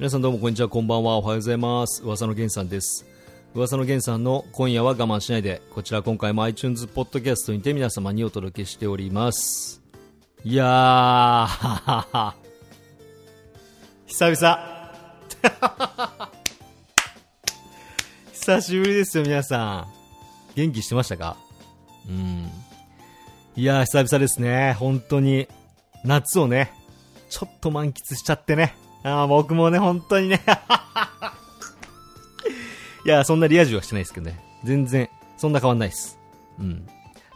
皆さんどうもこんにちは、こんばんは、おはようございます。噂の源さんです。噂の源さんの今夜は我慢しないで、こちら今回も iTunes ポッドキャストにて皆様にお届けしております。いやー、ははは久々。久しぶりですよ、皆さん。元気してましたか？うん。いやー、久々ですね。本当に。夏をね、ちょっと満喫しちゃってね。あー僕もね、本当にね。いや、そんなリア充はしてないですけどね。全然、そんな変わんないです。うん。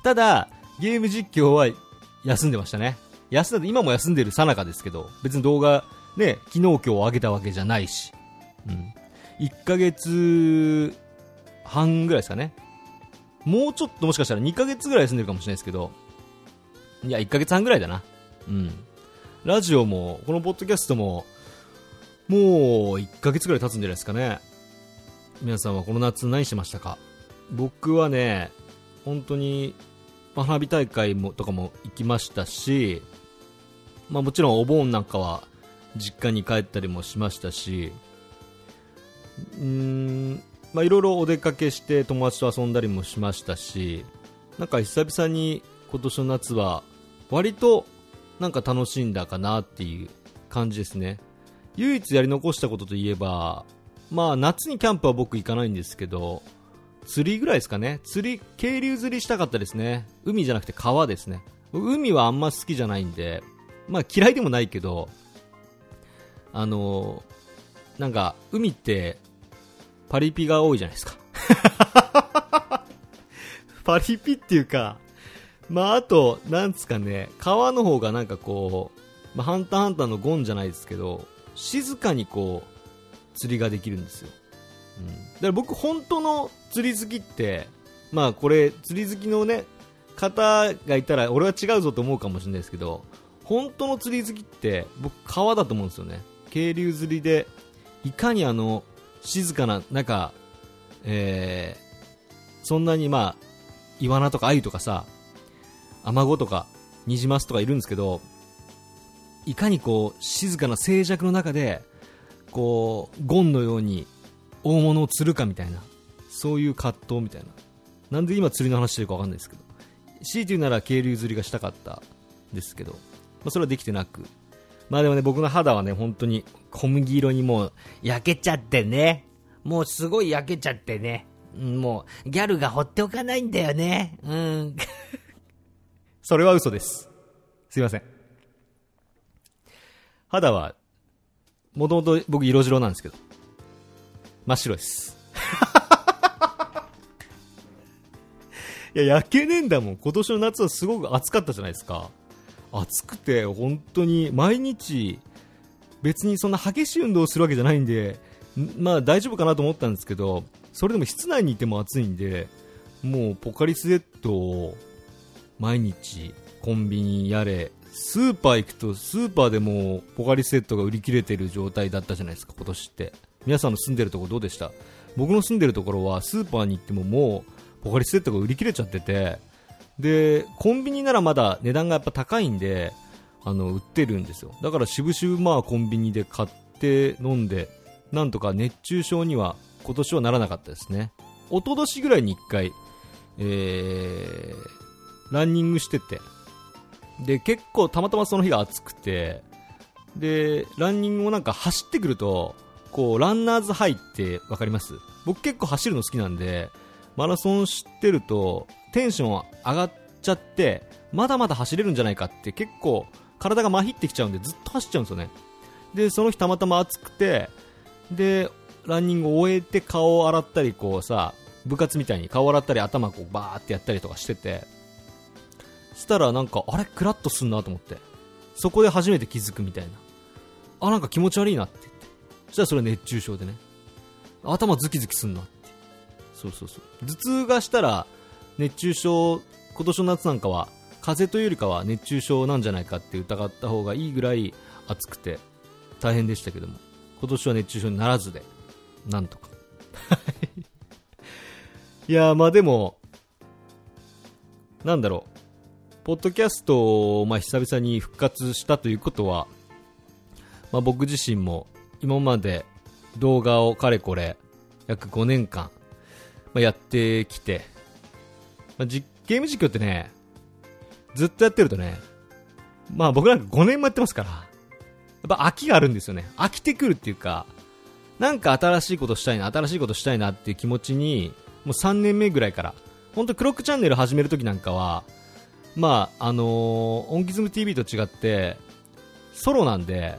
ただ、ゲーム実況は休んでましたね。休んで、今も休んでるさなかですけど、別に動画、ね、昨日今日上げたわけじゃないし。うん。1ヶ月半ぐらいですかね。もうちょっともしかしたら2ヶ月ぐらい休んでるかもしれないですけど、いや、1ヶ月半ぐらいだな。うん。ラジオも、このポッドキャストも、もう1ヶ月ぐらい経つんじゃないですかね。皆さんはこの夏何してましたか？僕はね、本当に、花火大会もとかも行きましたし、まあもちろんお盆なんかは実家に帰ったりもしましたし、うーん、まあいろいろお出かけして友達と遊んだりもしましたし、なんか久々に今年の夏は割となんか楽しんだかなっていう感じですね。唯一やり残したことといえば、まあ夏にキャンプは僕行かないんですけど、釣りぐらいですかね。釣り、渓流釣りしたかったですね。海じゃなくて川ですね。海はあんま好きじゃないんで、まあ嫌いでもないけど、あのなんか海ってパリピが多いじゃないですか。パリピっていうか、まああと、なんですかね、川の方がなんかこう、まあ、ハンターハンターのゴンじゃないですけど、静かにこう、釣りができるんですよ。うん。だから僕本当の釣り好きって、まあこれ、釣り好きのね、方がいたら俺は違うぞと思うかもしれないですけど、本当の釣り好きって僕川だと思うんですよね。渓流釣りで、いかにあの、静かな、なんか、えー、そんなにまあ、イワナとかアユとかさ、アマゴとか、ニジマスとかいるんですけど、いかにこう、静かな静寂の中で、こう、ゴンのように大物を釣るかみたいな、そういう葛藤みたいな。なんで今釣りの話してるかわかんないですけど。強いて言うなら渓流釣りがしたかったですけど、まあ、それはできてなく。まあでもね、僕の肌はね、本当に小麦色にもう焼けちゃってね。もうすごい焼けちゃってね。もう、ギャルが放っておかないんだよね。うん。それは嘘です。すいません。肌は、もともと僕色白なんですけど、真っ白です。いや、焼けねえんだもん。今年の夏はすごく暑かったじゃないですか。暑くて、本当に、毎日、別にそんな激しい運動をするわけじゃないんで、まあ大丈夫かなと思ったんですけど、それでも室内にいても暑いんで、もうポカリスエットを毎日コンビニやれ、スーパー行くとスーパーでもうポカリスエットが売り切れてる状態だったじゃないですか、今年って。皆さんの住んでるところどうでした？僕の住んでるところはスーパーに行ってももうポカリスエットが売り切れちゃってて、で、コンビニならまだ値段がやっぱ高いんで、あの、売ってるんですよ。だから渋々まあコンビニで買って飲んで、なんとか熱中症には今年はならなかったですね。一昨年ぐらいに一回、えー、ランニングしてて、で、結構たまたまその日が暑くて、で、ランニングもなんか走ってくると、こう、ランナーズハイってわかります？僕結構走るの好きなんで、マラソン知ってると、テンション上がっちゃって、まだまだ走れるんじゃないかって結構体が麻痺ってきちゃうんでずっと走っちゃうんですよね。で、その日たまたま暑くて、で、ランニングを終えて顔を洗ったり、こうさ、部活みたいに顔洗ったり頭こうバーってやったりとかしてて、したらなんか、あれクラッとすんなと思って。そこで初めて気づくみたいな。あ、なんか気持ち悪いなって言って。そしたらそれ熱中症でね。頭ズキズキすんなって。そうそうそう。頭痛がしたら、熱中症、今年の夏なんかは、風邪というよりかは熱中症なんじゃないかって疑った方がいいぐらい暑くて、大変でしたけども。今年は熱中症にならずで、なんとか。いやー、まあでも、なんだろう。ポッドキャストを、まあ、久々に復活したということは、まあ、僕自身も今まで動画をかれこれ約5年間、まあ、やってきて、まあ、ゲーム実況ってね、ずっとやってるとね、まあ僕なんか5年もやってますから、やっぱ飽きがあるんですよね。飽きてくるっていうか、なんか新しいことしたいな、新しいことしたいなっていう気持ちに、もう3年目ぐらいから、本当クロックチャンネル始めるときなんかは、まあ、あのー、オンキズム TV と違って、ソロなんで、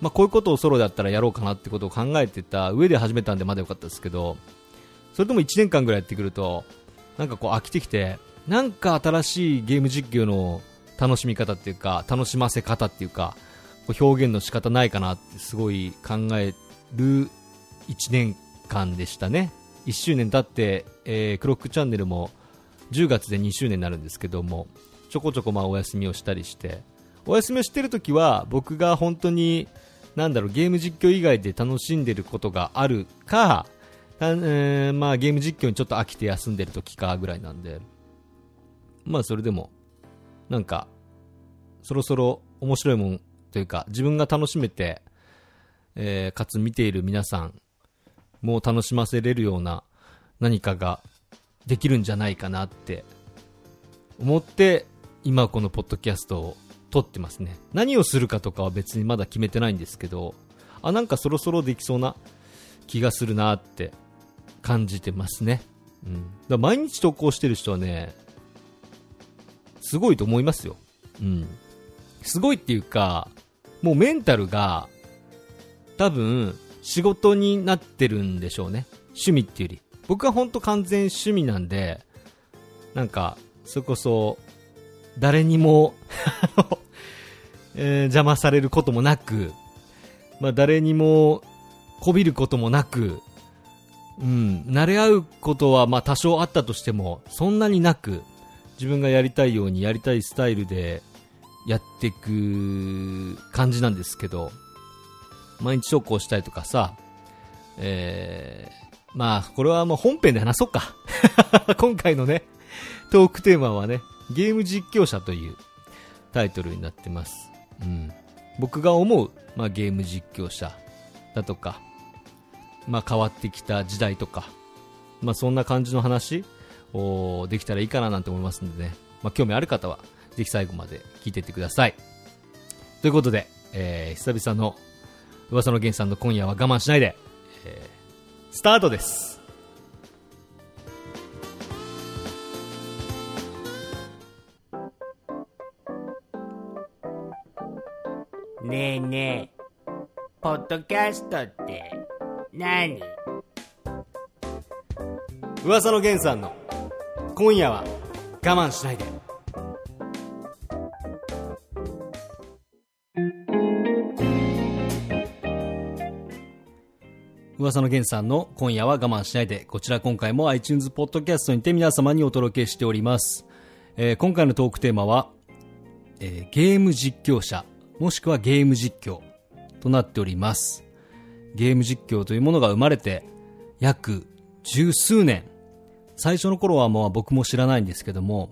まあ、こういうことをソロだったらやろうかなってことを考えてた上で始めたんでまだ良かったですけど、それとも1年間ぐらいやってくると、なんかこう飽きてきて、なんか新しいゲーム実況の楽しみ方っていうか、楽しませ方っていうか、こう表現の仕方ないかなってすごい考える1年間でしたね。1周年経って、えー、クロックチャンネルも10月で2周年になるんですけども、ちょこちょこまあお休みをしたりして、お休みをしてるときは僕が本当になんだろうゲーム実況以外で楽しんでることがあるか、えー、まあゲーム実況にちょっと飽きて休んでるときかぐらいなんで、まあそれでも、なんか、そろそろ面白いもんというか、自分が楽しめて、えー、かつ見ている皆さんも楽しませれるような何かができるんじゃないかなって思って今このポッドキャストを撮ってますね。何をするかとかは別にまだ決めてないんですけどあなんかそろそろできそうな気がするなって感じてますね、うん、だ毎日投稿してる人はねすごいと思いますよ、うん、すごいっていうかもうメンタルが多分仕事になってるんでしょうね。趣味っていうより。僕は本当完全趣味なんで、なんか、それこそ、誰にもえー、邪魔されることもなく、まあ、誰にもこびることもなく、うん、慣れ合うことはまあ多少あったとしても、そんなになく、自分がやりたいようにやりたいスタイルでやっていく感じなんですけど、毎日投稿したりとかさ、えー、まあ、これはもう本編で話そうか。今回のね、トークテーマはね、ゲーム実況者というタイトルになってます。うん。僕が思う、まあ、ゲーム実況者だとか、まあ、変わってきた時代とか、まあ、そんな感じの話をできたらいいかななんて思いますんでね、まあ、興味ある方は、ぜひ最後まで聞いていってください。ということで、えー、久々の噂の源さんの今夜は我慢しないで、えースタートです。ねえねえポッドキャストって何？噂の源さんの今夜は我慢しないで噂の源さんの今夜は我慢しないで、こちら今回も iTunes ポッドキャストにて皆様にお届けしております。えー、今回のトークテーマは、えー、ゲーム実況者、もしくはゲーム実況となっております。ゲーム実況というものが生まれて約十数年。最初の頃はもう僕も知らないんですけども、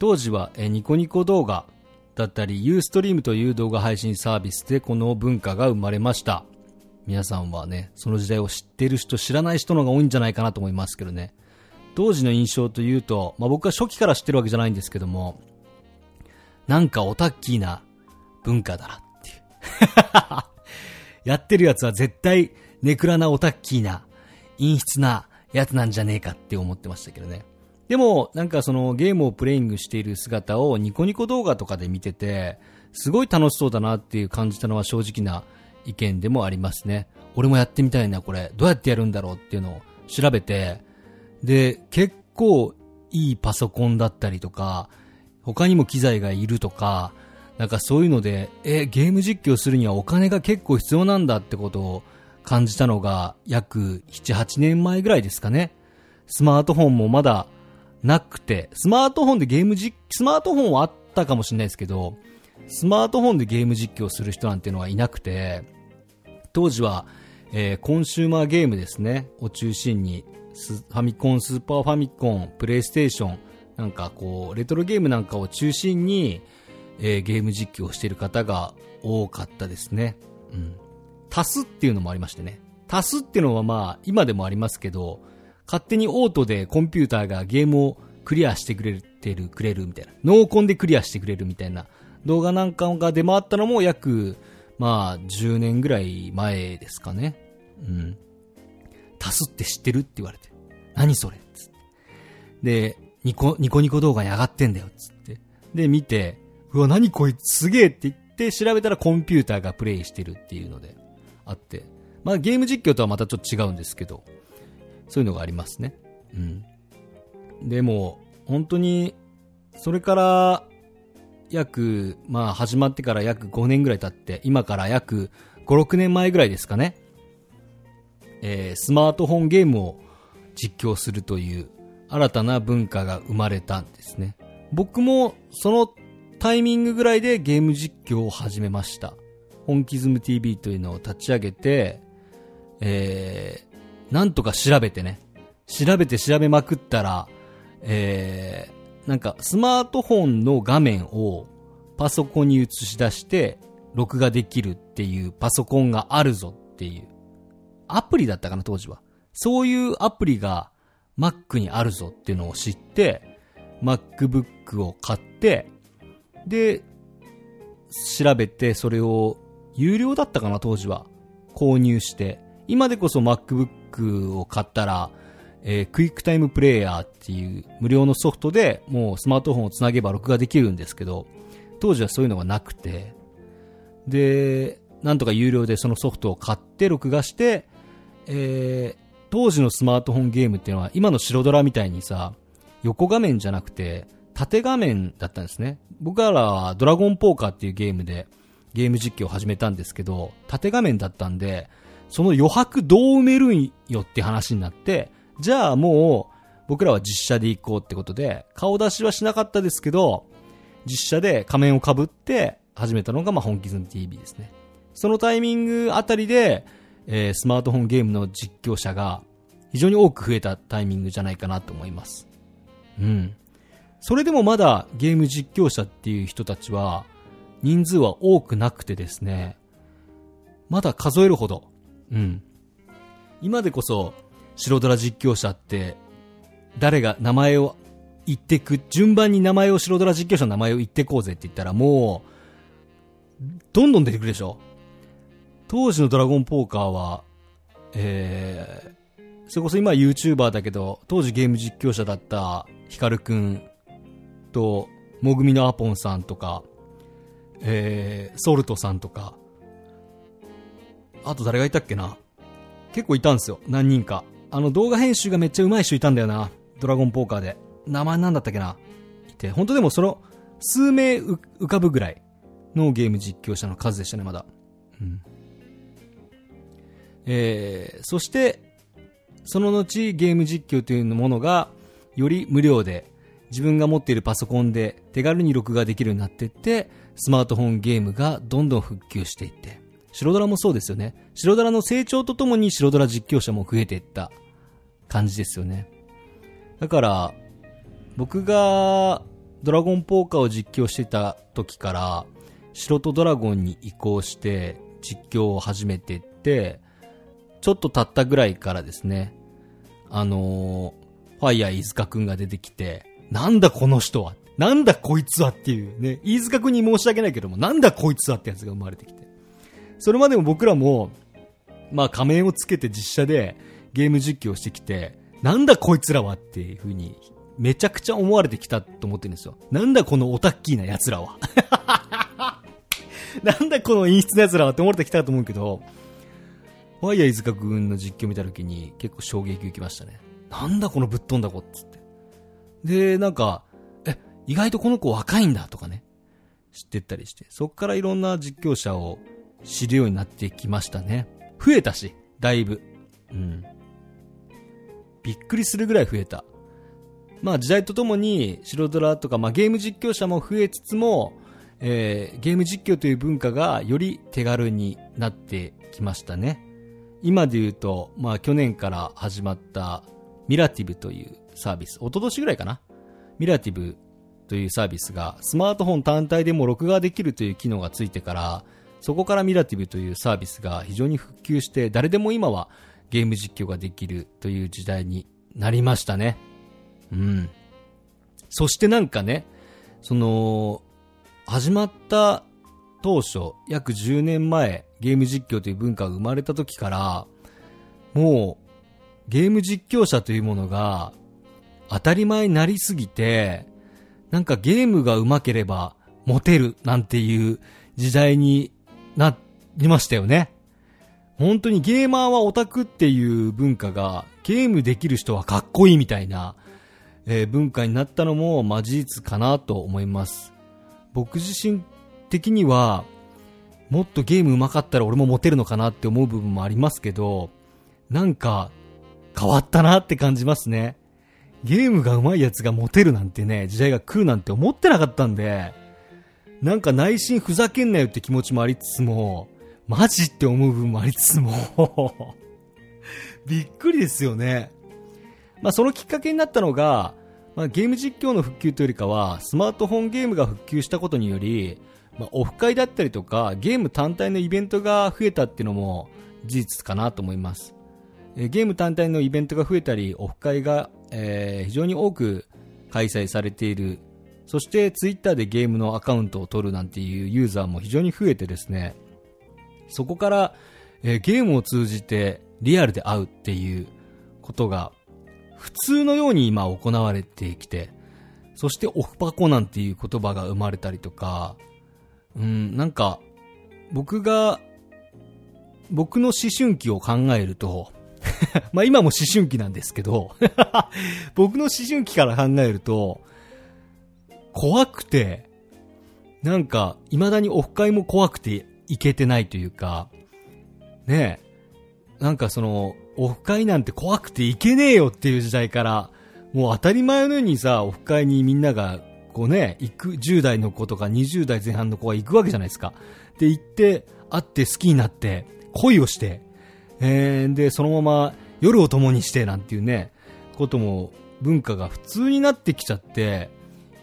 当時は、えー、ニコニコ動画だったり、ユーストリームという動画配信サービスでこの文化が生まれました。皆さんはね、その時代を知っている人、知らない人の方が多いんじゃないかなと思いますけどね。当時の印象というと、まあ、僕は初期から知ってるわけじゃないんですけども、なんかオタッキーな文化だなっていう。やってるやつは絶対ネクラなオタッキーな、陰湿なやつなんじゃねえかって思ってましたけどね。でも、なんかそのゲームをプレイングしている姿をニコニコ動画とかで見てて、すごい楽しそうだなっていう感じたのは正直な意見でもありますね。俺もやってみたいな、これ。どうやってやるんだろうっていうのを調べて、で、結構いいパソコンだったりとか、他にも機材がいるとか、なんかそういうので、え、ゲーム実況するにはお金が結構必要なんだってことを感じたのが約7、8年前ぐらいですかね。スマートフォンもまだなくて、スマートフォンでゲーム実、スマートフォンはあったかもしれないですけど、スマートフォンでゲーム実況する人なんていうのはいなくて、当時は、えー、コンシューマーゲームですね、を中心に、ファミコン、スーパーファミコン、プレイステーション、なんかこう、レトロゲームなんかを中心に、えー、ゲーム実況をしている方が多かったですね。うん。足すっていうのもありましてね。足すっていうのはまあ、今でもありますけど、勝手にオートでコンピューターがゲームをクリアしてくれてる、くれるみたいな。ノーコンでクリアしてくれるみたいな動画なんかが出回ったのも約、まあ、10年ぐらい前ですかね。うん。足すって知ってるって言われて。何それつって。で、ニコ、ニコニコ動画に上がってんだよ、つって。で、見て、うわ、何こいつすげえって言って調べたらコンピューターがプレイしてるっていうので、あって。まあゲーム実況とはまたちょっと違うんですけど、そういうのがありますね。うん。でも、本当に、それから、約、まあ始まってから約5年ぐらい経って、今から約5、6年前ぐらいですかね。えー、スマートフォンゲームを実況するという新たな文化が生まれたんですね。僕もそのタイミングぐらいでゲーム実況を始めました。本気ズム TV というのを立ち上げて、えー、なんとか調べてね。調べて調べまくったら、えー、なんかスマートフォンの画面をパソコンに映し出して録画できるっていうパソコンがあるぞっていう。アプリだったかな当時は。そういうアプリが Mac にあるぞっていうのを知って、MacBook を買って、で、調べて、それを、有料だったかな、当時は。購入して。今でこそ MacBook を買ったら、えー、クイックタイムプレイヤーっていう無料のソフトでもうスマートフォンをつなげば録画できるんですけど、当時はそういうのがなくて、で、なんとか有料でそのソフトを買って録画して、えー、当時のスマートフォンゲームっていうのは今の白ドラみたいにさ、横画面じゃなくて縦画面だったんですね。僕らはドラゴンポーカーっていうゲームでゲーム実況を始めたんですけど、縦画面だったんで、その余白どう埋めるんよって話になって、じゃあもう僕らは実写で行こうってことで、顔出しはしなかったですけど、実写で仮面をかぶって始めたのがまあ本気ズン TV ですね。そのタイミングあたりで、えー、スマートフォンゲームの実況者が非常に多く増えたタイミングじゃないかなと思います。うん。それでもまだゲーム実況者っていう人たちは人数は多くなくてですね、まだ数えるほど、うん。今でこそ白ドラ実況者って誰が名前を言ってく、順番に名前を白ドラ実況者の名前を言ってこうぜって言ったらもう、どんどん出てくるでしょ？当時のドラゴンポーカーは、えー、それこそ今 YouTuber だけど、当時ゲーム実況者だったヒカルくんと、もぐみのアポンさんとか、えー、ソルトさんとか、あと誰がいたっけな？結構いたんですよ、何人か。あの動画編集がめっちゃ上手い人いたんだよな。ドラゴンポーカーで。名前なんだったっけないて、本当でもその、数名浮かぶぐらいのゲーム実況者の数でしたね、まだ。うん。えー、そして、その後ゲーム実況というものがより無料で自分が持っているパソコンで手軽に録画できるようになっていってスマートフォンゲームがどんどん復旧していって白ドラもそうですよね白ドラの成長とともに白ドラ実況者も増えていった感じですよねだから僕がドラゴンポーカーを実況してた時から白とドラゴンに移行して実況を始めてってちょっと経ったぐらいからですね、あのー、ファイヤー飯塚くんが出てきて、なんだこの人は、なんだこいつはっていうね、飯塚くんに申し訳ないけども、なんだこいつはってやつが生まれてきて。それまでも僕らも、まあ仮面をつけて実写でゲーム実況してきて、なんだこいつらはっていう風に、めちゃくちゃ思われてきたと思ってるんですよ。なんだこのオタッキーな奴らは。なんだこの陰湿な奴らはって思われてきたと思うけど、ファイヤー飯塚君の実況見た時に結構衝撃受けましたね。なんだこのぶっ飛んだ子っつって。で、なんか、え、意外とこの子若いんだとかね。知ってったりして。そっからいろんな実況者を知るようになってきましたね。増えたし、だいぶ。うん。びっくりするぐらい増えた。まあ時代とともに白ドラとか、まあゲーム実況者も増えつつも、えー、ゲーム実況という文化がより手軽になってきましたね。今で言うと、まあ去年から始まったミラティブというサービス、一昨年ぐらいかな？ミラティブというサービスがスマートフォン単体でも録画できるという機能がついてから、そこからミラティブというサービスが非常に復旧して、誰でも今はゲーム実況ができるという時代になりましたね。うん。そしてなんかね、その、始まった当初、約10年前、ゲーム実況という文化が生まれた時から、もう、ゲーム実況者というものが、当たり前になりすぎて、なんかゲームが上手ければ、モテるなんていう時代になりましたよね。本当にゲーマーはオタクっていう文化が、ゲームできる人はかっこいいみたいな、えー、文化になったのも、ま、事実かなと思います。僕自身的には、もっとゲーム上手かったら俺もモテるのかなって思う部分もありますけど、なんか、変わったなって感じますね。ゲームが上手いやつがモテるなんてね、時代が来るなんて思ってなかったんで、なんか内心ふざけんなよって気持ちもありつつも、マジって思う部分もありつつも びっくりですよね。まあそのきっかけになったのが、まあ、ゲーム実況の復旧というよりかは、スマートフォンゲームが復旧したことにより、まあ、オフ会だったりとか、ゲーム単体のイベントが増えたっていうのも事実かなと思います。えゲーム単体のイベントが増えたり、オフ会が、えー、非常に多く開催されている。そしてツイッターでゲームのアカウントを取るなんていうユーザーも非常に増えてですね、そこから、えー、ゲームを通じてリアルで会うっていうことが普通のように今行われてきて、そしてオフパコなんていう言葉が生まれたりとか、うん、なんか、僕が、僕の思春期を考えると、まあ今も思春期なんですけど 僕の思春期から考えると、怖くて、なんか、未だにオフ会も怖くていけてないというか、ねえ、なんかその、オフ会なんて怖くていけねえよっていう時代から、もう当たり前のようにさ、オフ会にみんなが、こうね、行く、10代の子とか20代前半の子が行くわけじゃないですか。で、行って、会って好きになって、恋をして、えー、で、そのまま夜を共にしてなんていうね、ことも文化が普通になってきちゃって、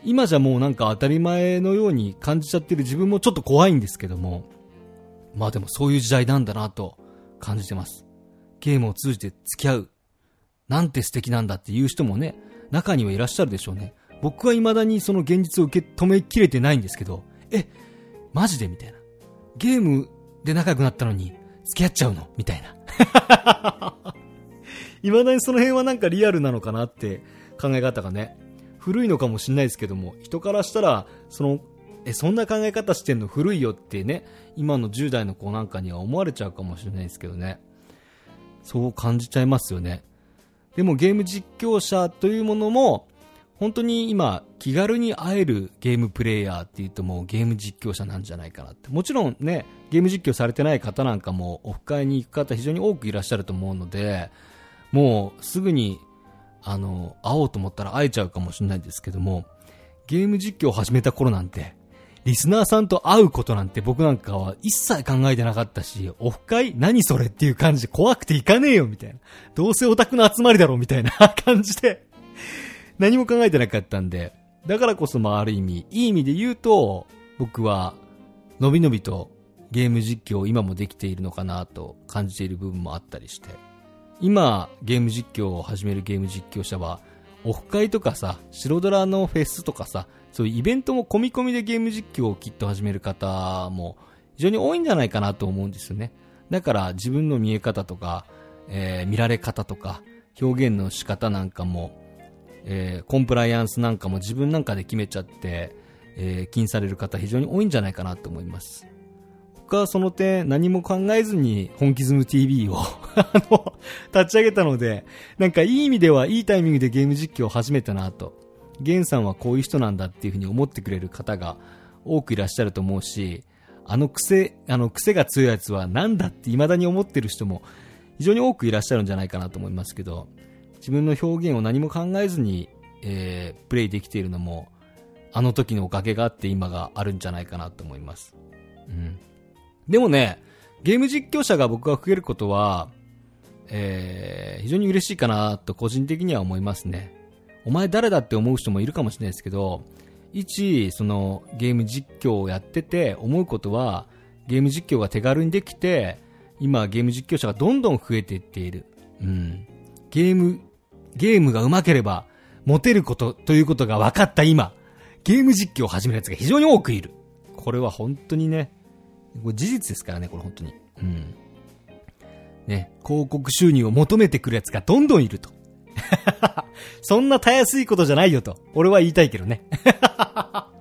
今じゃもうなんか当たり前のように感じちゃってる自分もちょっと怖いんですけども、まあでもそういう時代なんだなと感じてます。ゲームを通じて付き合う。なんて素敵なんだっていう人もね、中にはいらっしゃるでしょうね。僕は未だにその現実を受け止めきれてないんですけど、え、マジでみたいな。ゲームで仲良くなったのに、付き合っちゃうの？みたいな。未だにその辺はなんかリアルなのかなって考え方がね、古いのかもしんないですけども、人からしたら、その、え、そんな考え方してんの古いよってね、今の10代の子なんかには思われちゃうかもしれないですけどね。そう感じちゃいますよね。でもゲーム実況者というものも、本当に今、気軽に会えるゲームプレイヤーって言うともうゲーム実況者なんじゃないかなって。もちろんね、ゲーム実況されてない方なんかもオフ会に行く方非常に多くいらっしゃると思うので、もうすぐに、あの、会おうと思ったら会えちゃうかもしれないですけども、ゲーム実況を始めた頃なんて、リスナーさんと会うことなんて僕なんかは一切考えてなかったし、オフ会何それっていう感じで怖くて行かねえよみたいな。どうせオタクの集まりだろうみたいな 感じで何も考えてなかったんで、だからこそまあある意味、いい意味で言うと、僕は、のびのびとゲーム実況を今もできているのかなと感じている部分もあったりして。今、ゲーム実況を始めるゲーム実況者は、オフ会とかさ、白ドラのフェスとかさ、そういうイベントも込み込みでゲーム実況をきっと始める方も非常に多いんじゃないかなと思うんですよね。だから自分の見え方とか、えー、見られ方とか、表現の仕方なんかも、えー、コンプライアンスなんかも自分なんかで決めちゃって、えー、禁される方非常に多いんじゃないかなと思います。僕はその点何も考えずに本気ズム TV を あの、立ち上げたので、なんかいい意味ではいいタイミングでゲーム実況を始めたなとゲンさんはこういう人なんだっていうふうに思ってくれる方が多くいらっしゃると思うし、あの癖、あの癖が強いやつはなんだって未だに思ってる人も非常に多くいらっしゃるんじゃないかなと思いますけど、自分の表現を何も考えずに、えー、プレイできているのも、あの時のおかげがあって今があるんじゃないかなと思います。うん。でもね、ゲーム実況者が僕が増えることは、えー、非常に嬉しいかなと個人的には思いますね。お前誰だって思う人もいるかもしれないですけど、一、そのゲーム実況をやってて思うことは、ゲーム実況が手軽にできて、今ゲーム実況者がどんどん増えていっている。うん。ゲーム、ゲームが上手ければ、モテることということが分かった今、ゲーム実況を始める奴が非常に多くいる。これは本当にね、これ事実ですからね、これ本当に。うん。ね、広告収入を求めてくる奴がどんどんいると。そんなたやすいことじゃないよと、俺は言いたいけどね。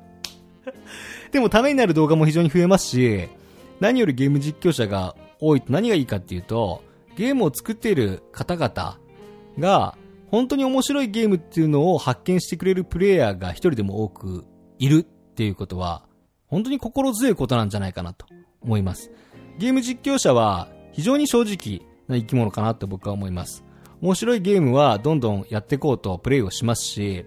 でもためになる動画も非常に増えますし、何よりゲーム実況者が多いと何がいいかっていうと、ゲームを作っている方々が、本当に面白いゲームっていうのを発見してくれるプレイヤーが一人でも多くいるっていうことは、本当に心強いことなんじゃないかなと思います。ゲーム実況者は非常に正直な生き物かなと僕は思います。面白いゲームはどんどんやっていこうとプレイをしますし、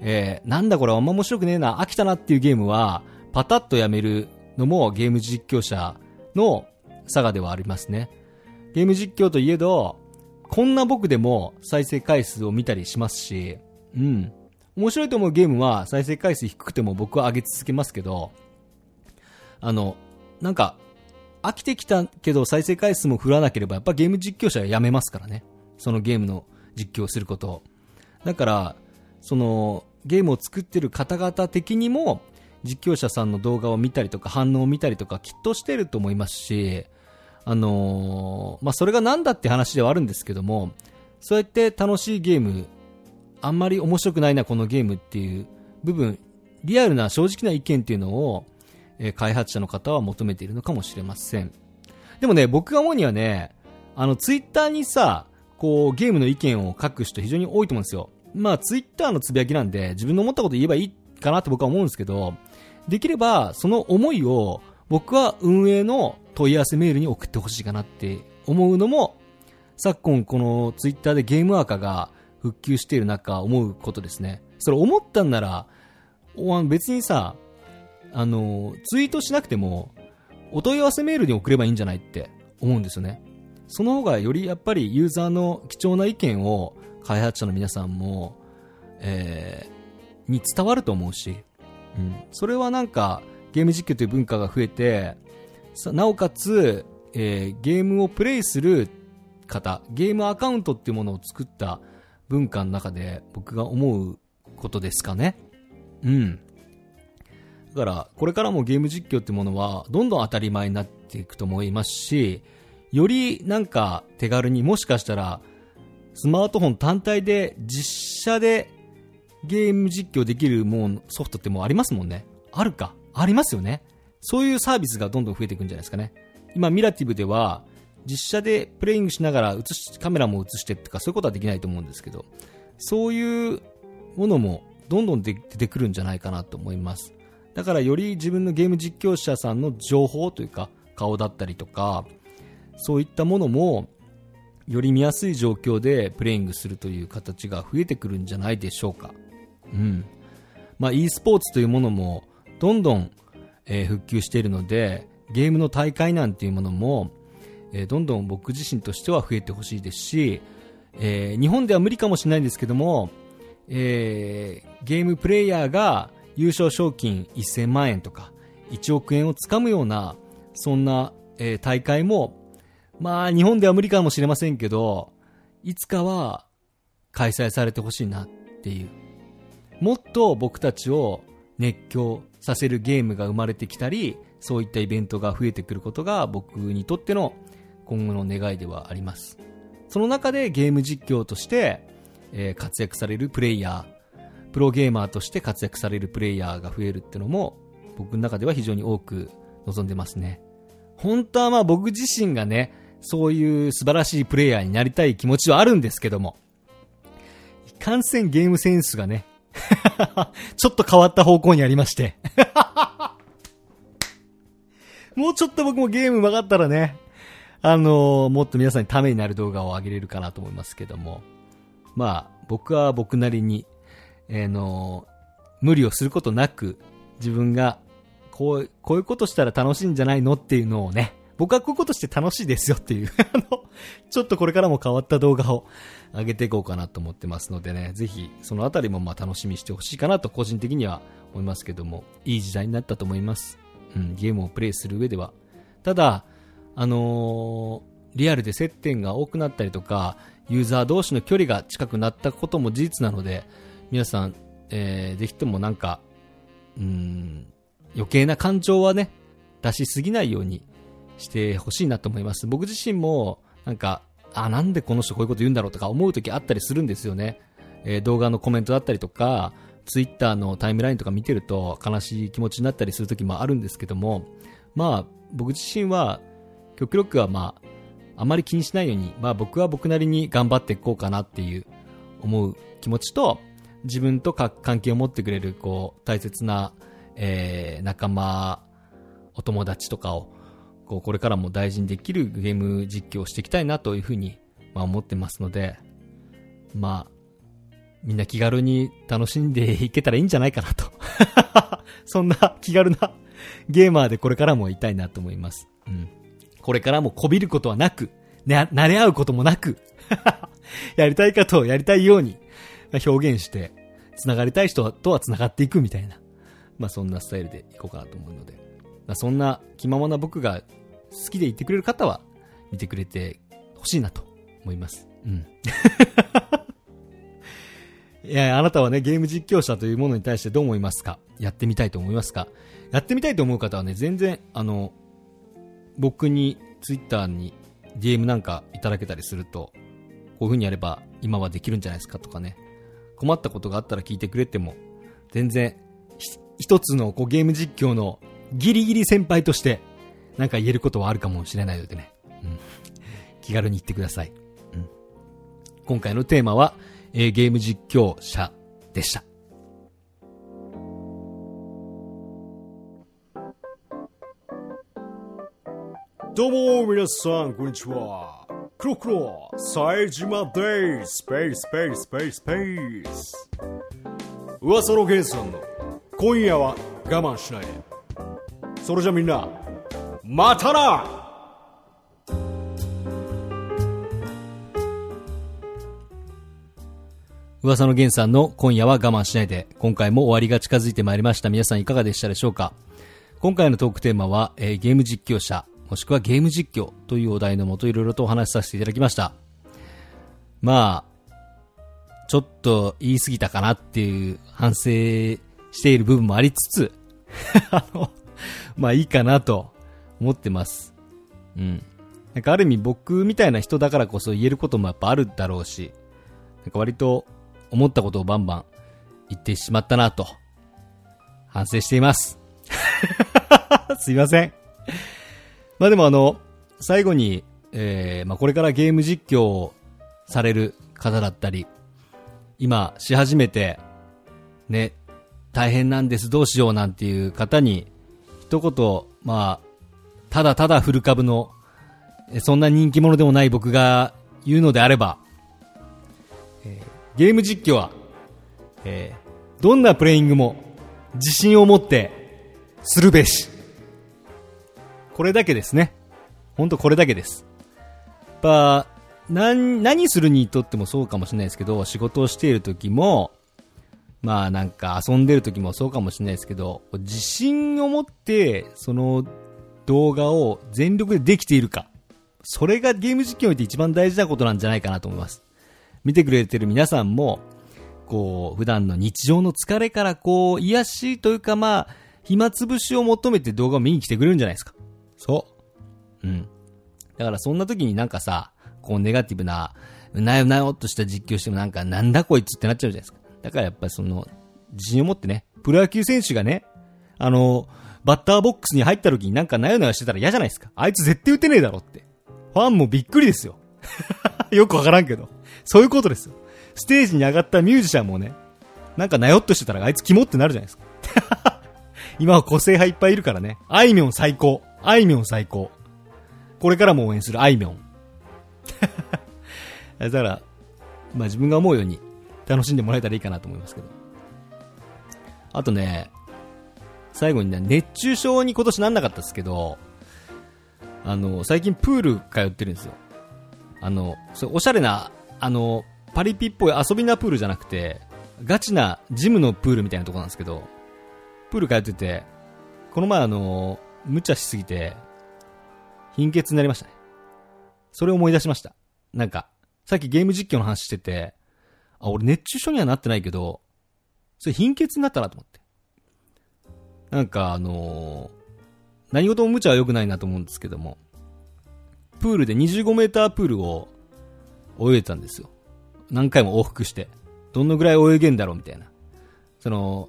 えー、なんだこれあんま面白くねえな、飽きたなっていうゲームは、パタッとやめるのもゲーム実況者の差がではありますね。ゲーム実況といえど、こんな僕でも再生回数を見たりしますし、うん。面白いと思うゲームは再生回数低くても僕は上げ続けますけど、あの、なんか、飽きてきたけど再生回数も振らなければやっぱゲーム実況者はやめますからね。そのゲームの実況をすること。だから、その、ゲームを作ってる方々的にも、実況者さんの動画を見たりとか反応を見たりとかきっとしてると思いますし、あのー、まあ、それが何だって話ではあるんですけども、そうやって楽しいゲーム、あんまり面白くないな、このゲームっていう部分、リアルな正直な意見っていうのを、えー、開発者の方は求めているのかもしれません。でもね、僕が思うにはね、あの、ツイッターにさ、こう、ゲームの意見を書く人非常に多いと思うんですよ。まあ、ツイッターのつぶやきなんで、自分の思ったこと言えばいいかなって僕は思うんですけど、できれば、その思いを、僕は運営の問い合わせメールに送ってほしいかなって思うのも、昨今このツイッターでゲームアーカーが復旧している中思うことですね。それ思ったんなら、別にさ、あの、ツイートしなくても、お問い合わせメールに送ればいいんじゃないって思うんですよね。その方がよりやっぱりユーザーの貴重な意見を開発者の皆さんも、えー、に伝わると思うし、うん。それはなんか、ゲーム実況という文化が増えて、なおかつ、えー、ゲームをプレイする方、ゲームアカウントっていうものを作った文化の中で僕が思うことですかね。うん。だから、これからもゲーム実況ってものは、どんどん当たり前になっていくと思いますし、よりなんか手軽にもしかしたら、スマートフォン単体で実写でゲーム実況できるもうソフトってもうありますもんね。あるか。ありますよね。そういうサービスがどんどん増えていくんじゃないですかね。今、ミラティブでは、実写でプレイングしながら映し、カメラも映してとかそういうことはできないと思うんですけど、そういうものもどんどん出てくるんじゃないかなと思います。だからより自分のゲーム実況者さんの情報というか、顔だったりとか、そういったものも、より見やすい状況でプレイングするという形が増えてくるんじゃないでしょうか。うん。まあ、e スポーツというものも、どんどんえー、復旧しているので、ゲームの大会なんていうものも、えー、どんどん僕自身としては増えてほしいですし、えー、日本では無理かもしれないんですけども、えー、ゲームプレイヤーが優勝賞金1000万円とか1億円をつかむような、そんな、えー、大会も、まあ日本では無理かもしれませんけど、いつかは開催されてほしいなっていう。もっと僕たちを熱狂させるゲームが生まれてきたり、そういったイベントが増えてくることが僕にとっての今後の願いではあります。その中でゲーム実況として、えー、活躍されるプレイヤー、プロゲーマーとして活躍されるプレイヤーが増えるってのも僕の中では非常に多く望んでますね。本当はまあ僕自身がね、そういう素晴らしいプレイヤーになりたい気持ちはあるんですけども、いかんせんゲームセンスがね、ちょっと変わった方向にありまして もうちょっと僕もゲーム分かったらね、あのー、もっと皆さんにためになる動画を上げれるかなと思いますけども。まあ、僕は僕なりに、えー、の無理をすることなく、自分が、こう、こういうことしたら楽しいんじゃないのっていうのをね、僕はこういうことして楽しいですよっていう あの、ちょっとこれからも変わった動画を上げていこうかなと思ってますのでね、ぜひそのあたりもまあ楽しみにしてほしいかなと個人的には思いますけども、いい時代になったと思います。うん、ゲームをプレイする上ではただ、あのーリアルで接点が多くなったりとか、ユーザー同士の距離が近くなったことも事実なので、皆さん、えーぜひともなんか、うん、余計な感情はね、出しすぎないようにしてほしいなと思います。僕自身も、なんか、あ、なんでこの人こういうこと言うんだろうとか思う時あったりするんですよね。えー動画のコメントだったりとか、ツイッターのタイムラインとか見てると悲しい気持ちになったりする時もあるんですけども、まあ、僕自身は、極力はまあ、あまり気にしないように、まあ僕は僕なりに頑張っていこうかなっていう思う気持ちと、自分と関係を持ってくれる、こう、大切な、えー、仲間、お友達とかを、こう、これからも大事にできるゲーム実況をしていきたいなというふうに、まあ思ってますので、まあ、みんな気軽に楽しんでいけたらいいんじゃないかなと。そんな気軽なゲーマーでこれからもいたいなと思います。うん。これからもこびることはなく、ね、慣れ合うこともなく、やりたいことやりたいように表現して、繋がりたい人とは繋がっていくみたいな、まあそんなスタイルでいこうかなと思うので、そんな気ままな僕が好きでいてくれる方は、見てくれてほしいなと思います。うん。いや、あなたはね、ゲーム実況者というものに対してどう思いますか？やってみたいと思いますか？やってみたいと思う方はね、全然、あの、僕に、ツイッターに DM なんかいただけたりすると、こういう風にやれば今はできるんじゃないですかとかね。困ったことがあったら聞いてくれても、全然、一つのこうゲーム実況のギリギリ先輩として、なんか言えることはあるかもしれないのでね。うん。気軽に言ってください。うん。今回のテーマは、えーゲーム実況者でした。どうも皆さん、こんにちは。クロクロ、冴島です。スペース、スペース、スペース、スペース。噂の源さんの、今夜は我慢しないで。それじゃみんな、またな噂の源さんの今夜は我慢しないで、今回も終わりが近づいてまいりました。皆さんいかがでしたでしょうか？今回のトークテーマは、えーゲーム実況者、もしくはゲーム実況というお題のもといろいろとお話しさせていただきました。まあ、ちょっと言い過ぎたかなっていう反省している部分もありつつ、あの、まあいいかなと思ってます。うん。なんかある意味僕みたいな人だからこそ言えることもやっぱあるだろうし、なんか割と思ったことをバンバン言ってしまったなと、反省しています。すいません。まあでもあの、最後に、えー、まあこれからゲーム実況をされる方だったり、今し始めて、ね、大変なんです、どうしようなんていう方に、一言、まあ、ただただフル株の、そんな人気者でもない僕が言うのであれば、えーゲーム実況は、えーどんなプレイングも自信を持ってするべし。これだけですね。ほんとこれだけです。やっぱ、何、何するにとってもそうかもしれないですけど、仕事をしている時も、まあなんか遊んでる時もそうかもしれないですけど、自信を持って、その動画を全力でできているか。それがゲーム実況において一番大事なことなんじゃないかなと思います。見てくれてる皆さんも、こう、普段の日常の疲れからこう、癒しというかまあ、暇つぶしを求めて動画を見に来てくれるんじゃないですか。そう。うん。だからそんな時になんかさ、こうネガティブな、うなよなよっとした実況してもなんかなんだこいつってなっちゃうじゃないですか。だからやっぱりその、自信を持ってね、プロ野球選手がね、あの、バッターボックスに入った時になんかなよなよしてたら嫌じゃないですか。あいつ絶対打てねえだろって。ファンもびっくりですよ。よくわからんけど。そういうことですよ。ステージに上がったミュージシャンもね、なんかなよっとしてたらあいつキモってなるじゃないですか。今は個性派いっぱいいるからね。あいみょん最高。あいみょん最高。これからも応援するあいみょん。だから、まあ自分が思うように楽しんでもらえたらいいかなと思いますけど。あとね、最後にね、熱中症に今年なんなかったですけど、あの、最近プール通ってるんですよ。あの、それおしゃれな、あの、パリピっぽい遊びなプールじゃなくて、ガチなジムのプールみたいなとこなんですけど、プール通ってて、この前あの、無茶しすぎて、貧血になりましたね。それを思い出しました。なんか、さっきゲーム実況の話してて、あ、俺熱中症にはなってないけど、それ貧血になったなと思って。なんかあのー何事も無茶は良くないなと思うんですけども、プールで25メータープールを泳いでたんですよ。何回も往復して。どのぐらい泳げんだろうみたいな。その、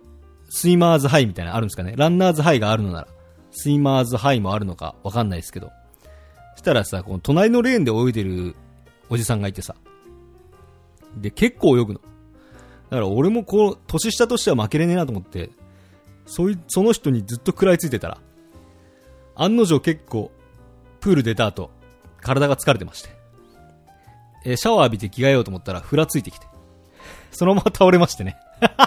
スイマーズハイみたいなあるんですかね。ランナーズハイがあるのなら、スイマーズハイもあるのかわかんないですけど。したらさ、この隣のレーンで泳いでるおじさんがいてさ。で、結構泳ぐの。だから俺もこう、年下としては負けれねえなと思って、そい、その人にずっと食らいついてたら、案の定結構、プール出た後、体が疲れてまして。えーシャワー浴びて着替えようと思ったら、ふらついてきて。そのまま倒れましてね。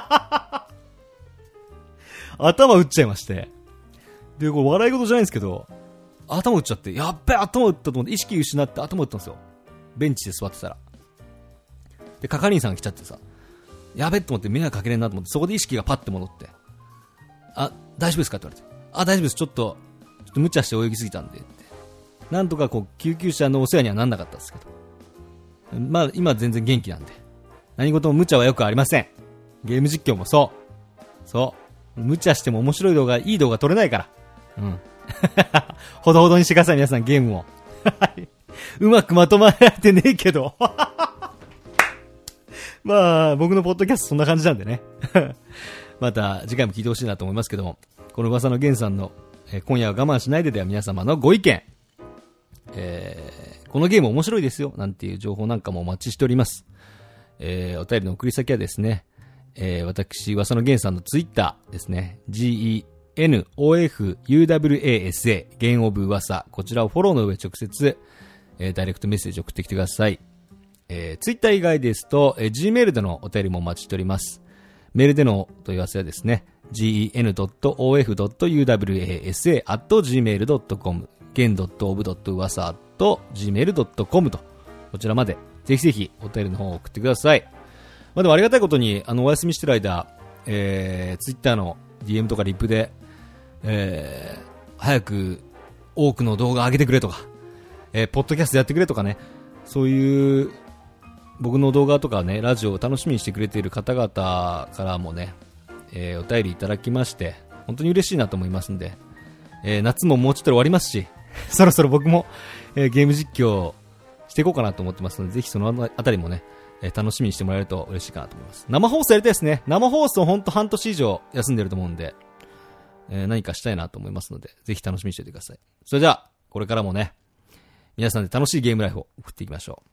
頭打っちゃいまして。で、これ笑い事じゃないんですけど、頭打っちゃって、やっべえ頭打ったと思って意識失って頭打ったんですよ。ベンチで座ってたら。で、係員さんが来ちゃってさ、やべえと思って迷惑かけれんなと思って、そこで意識がパッて戻って、あ、大丈夫ですかって言われて、あ、大丈夫です、ちょっと、ちょっと無茶して泳ぎすぎたんで、って。なんとかこう、救急車のお世話にはなんなかったですけど。まあ、今全然元気なんで。何事も無茶はよくありません。ゲーム実況もそう。そう。無茶しても面白い動画、いい動画撮れないから。うん。ほどほどにしてください、皆さん、ゲームを。はい。うまくまとまられてねえけど。まあ、僕のポッドキャストそんな感じなんでね。また、次回も聞いてほしいなと思いますけども、この噂のゲンさんの、えー今夜は我慢しないででは皆様のご意見、えーこのゲーム面白いですよ、なんていう情報なんかもお待ちしております。えーお便りの送り先はですね、えー私、噂のゲンさんのツイッターですね、genofuwasa、ゲンオブ噂、こちらをフォローの上直接、えーダイレクトメッセージ送ってきてください。えー、ツイッター以外ですと、えー Gmail でのお便りもお待ちしております。メールでのお問い合わせはですね、gen.of.uwasa.gmail.com、gen.of.uwasa.gmail.com と、こちらまで、ぜひぜひお便りの方を送ってください。まあでもありがたいことに、あの、お休みしてる間、えー、ツイッターの DM とかリップで、えー、早く多くの動画上げてくれとか、えー、ポッドキャストやってくれとかね、そういう僕の動画とかね、ラジオを楽しみにしてくれている方々からもね、えーお便りいただきまして、本当に嬉しいなと思いますんで、えー夏ももうちょっとで終わりますし、そろそろ僕も、えーゲーム実況していこうかなと思ってますので、ぜひそのあたりもね、えー楽しみにしてもらえると嬉しいかなと思います。生放送やりたいですね。生放送ほんと半年以上休んでると思うんで、えー何かしたいなと思いますので、ぜひ楽しみにしておいてください。それでは、これからもね、皆さんで楽しいゲームライフを送っていきましょう。